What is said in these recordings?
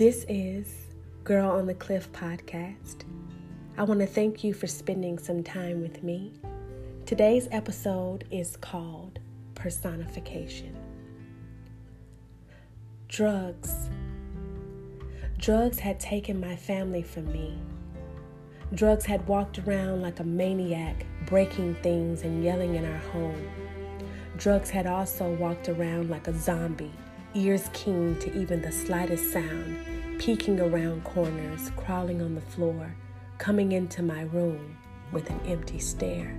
This is Girl on the Cliff podcast. I want to thank you for spending some time with me. Today's episode is called Personification. Drugs. Drugs had taken my family from me. Drugs had walked around like a maniac, breaking things and yelling in our home. Drugs had also walked around like a zombie, ears keen to even the slightest sound, peeking around corners, crawling on the floor, coming into my room with an empty stare.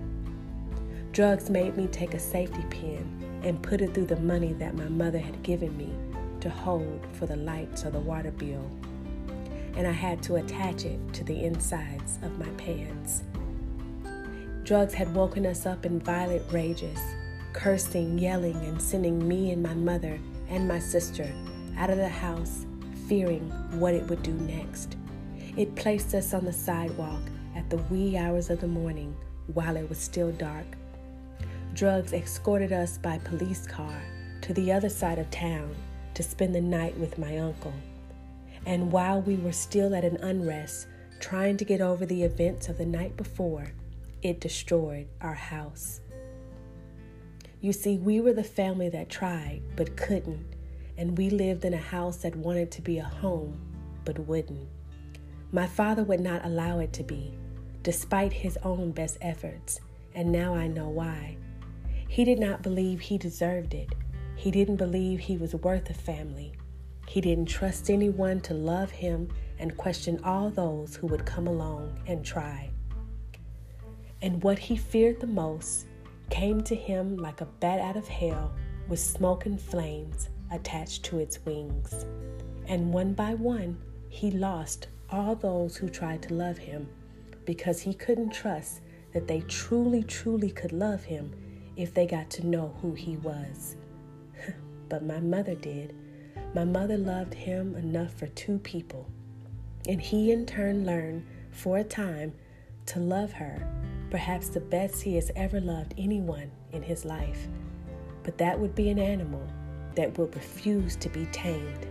Drugs made me take a safety pin and put it through the money that my mother had given me to hold for the lights or the water bill. And I had to attach it to the insides of my pants. Drugs had woken us up in violent rages, cursing, yelling, and sending me and my mother and my sister out of the house, fearing what it would do next. It placed us on the sidewalk at the wee hours of the morning while it was still dark. Drugs escorted us by police car to the other side of town to spend the night with my uncle. And while we were still at an unrest, trying to get over the events of the night before, it destroyed our house. You see, we were the family that tried but couldn't, and we lived in a house that wanted to be a home but wouldn't. My father would not allow it to be, despite his own best efforts, and now I know why. He did not believe he deserved it. He didn't believe he was worth a family. He didn't trust anyone to love him and question all those who would come along and try. And what he feared the most came to him like a bat out of hell with smoke and flames attached to its wings. And one by one, he lost all those who tried to love him because he couldn't trust that they truly, truly could love him if they got to know who he was. but my mother did. My mother loved him enough for two people. And he in turn learned, for a time, to love her perhaps the best he has ever loved anyone in his life. But that would be an animal that will refuse to be tamed.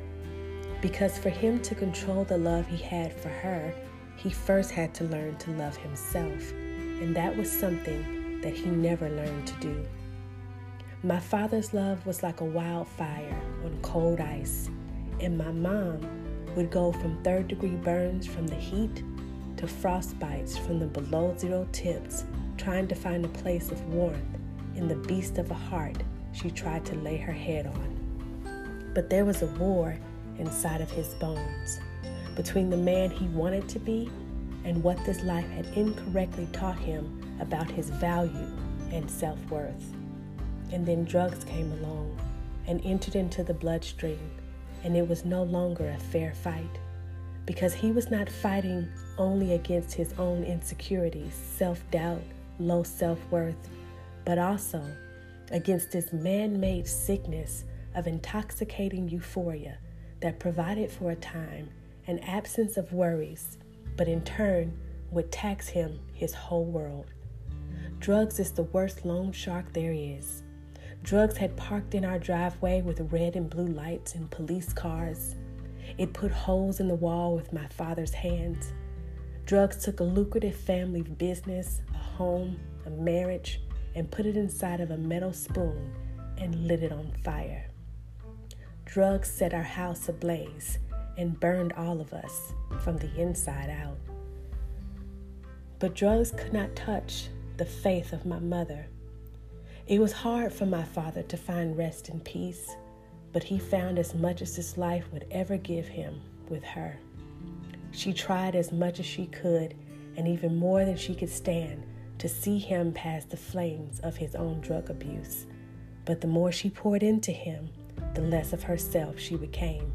Because for him to control the love he had for her, he first had to learn to love himself. And that was something that he never learned to do. My father's love was like a wildfire on cold ice, and my mom would go from third degree burns from the heat to frostbites from the below zero temps, trying to find a place of warmth in the beast of a heart she tried to lay her head on. But there was a war inside of his bones between the man he wanted to be and what this life had incorrectly taught him about his value and self worth. And then drugs came along and entered into the bloodstream, and it was no longer a fair fight because he was not fighting only against his own insecurities, self doubt, low self worth, but also against this man made sickness of intoxicating euphoria that provided for a time an absence of worries, but in turn would tax him his whole world. Drugs is the worst loan shark there is. Drugs had parked in our driveway with red and blue lights and police cars. It put holes in the wall with my father's hands. Drugs took a lucrative family business, a home, a marriage, and put it inside of a metal spoon and lit it on fire. Drugs set our house ablaze and burned all of us from the inside out. But drugs could not touch the faith of my mother. It was hard for my father to find rest and peace but he found as much as his life would ever give him with her. She tried as much as she could, and even more than she could stand, to see him past the flames of his own drug abuse. But the more she poured into him, the less of herself she became.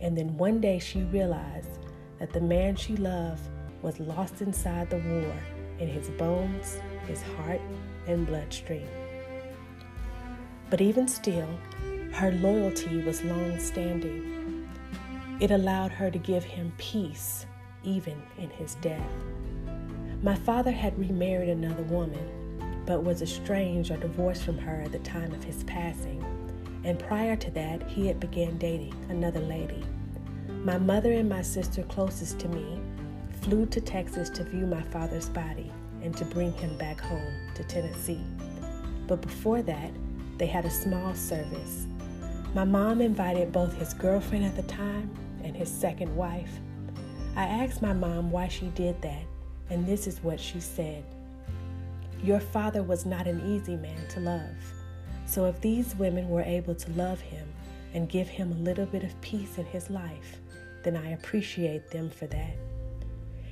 And then one day she realized that the man she loved was lost inside the war in his bones, his heart, and bloodstream. But even still, her loyalty was long standing. It allowed her to give him peace even in his death. My father had remarried another woman, but was estranged or divorced from her at the time of his passing. And prior to that, he had began dating another lady. My mother and my sister closest to me flew to Texas to view my father's body and to bring him back home to Tennessee. But before that, they had a small service. My mom invited both his girlfriend at the time and his second wife. I asked my mom why she did that, and this is what she said Your father was not an easy man to love. So if these women were able to love him and give him a little bit of peace in his life, then I appreciate them for that.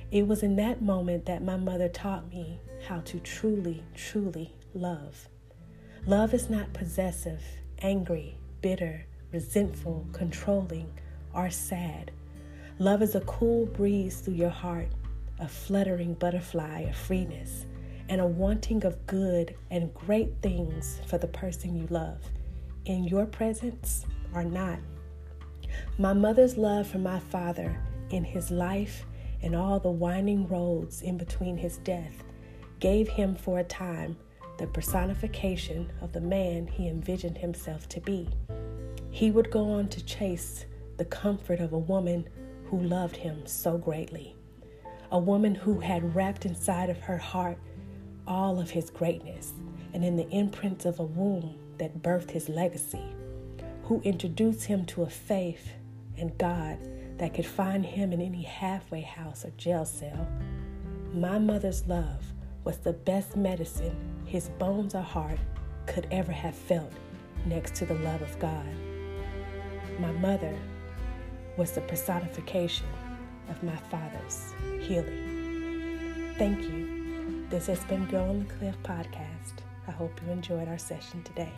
It was in that moment that my mother taught me how to truly, truly love. Love is not possessive, angry, bitter, resentful, controlling, or sad. Love is a cool breeze through your heart, a fluttering butterfly of freeness, and a wanting of good and great things for the person you love, in your presence or not. My mother's love for my father in his life and all the winding roads in between his death gave him for a time the personification of the man he envisioned himself to be. He would go on to chase the comfort of a woman who loved him so greatly, a woman who had wrapped inside of her heart all of his greatness and in the imprints of a womb that birthed his legacy, who introduced him to a faith and God that could find him in any halfway house or jail cell. My mother's love was the best medicine his bones or heart could ever have felt next to the love of God. My mother was the personification of my father's healing. Thank you. This has been Girl on the Cliff podcast. I hope you enjoyed our session today.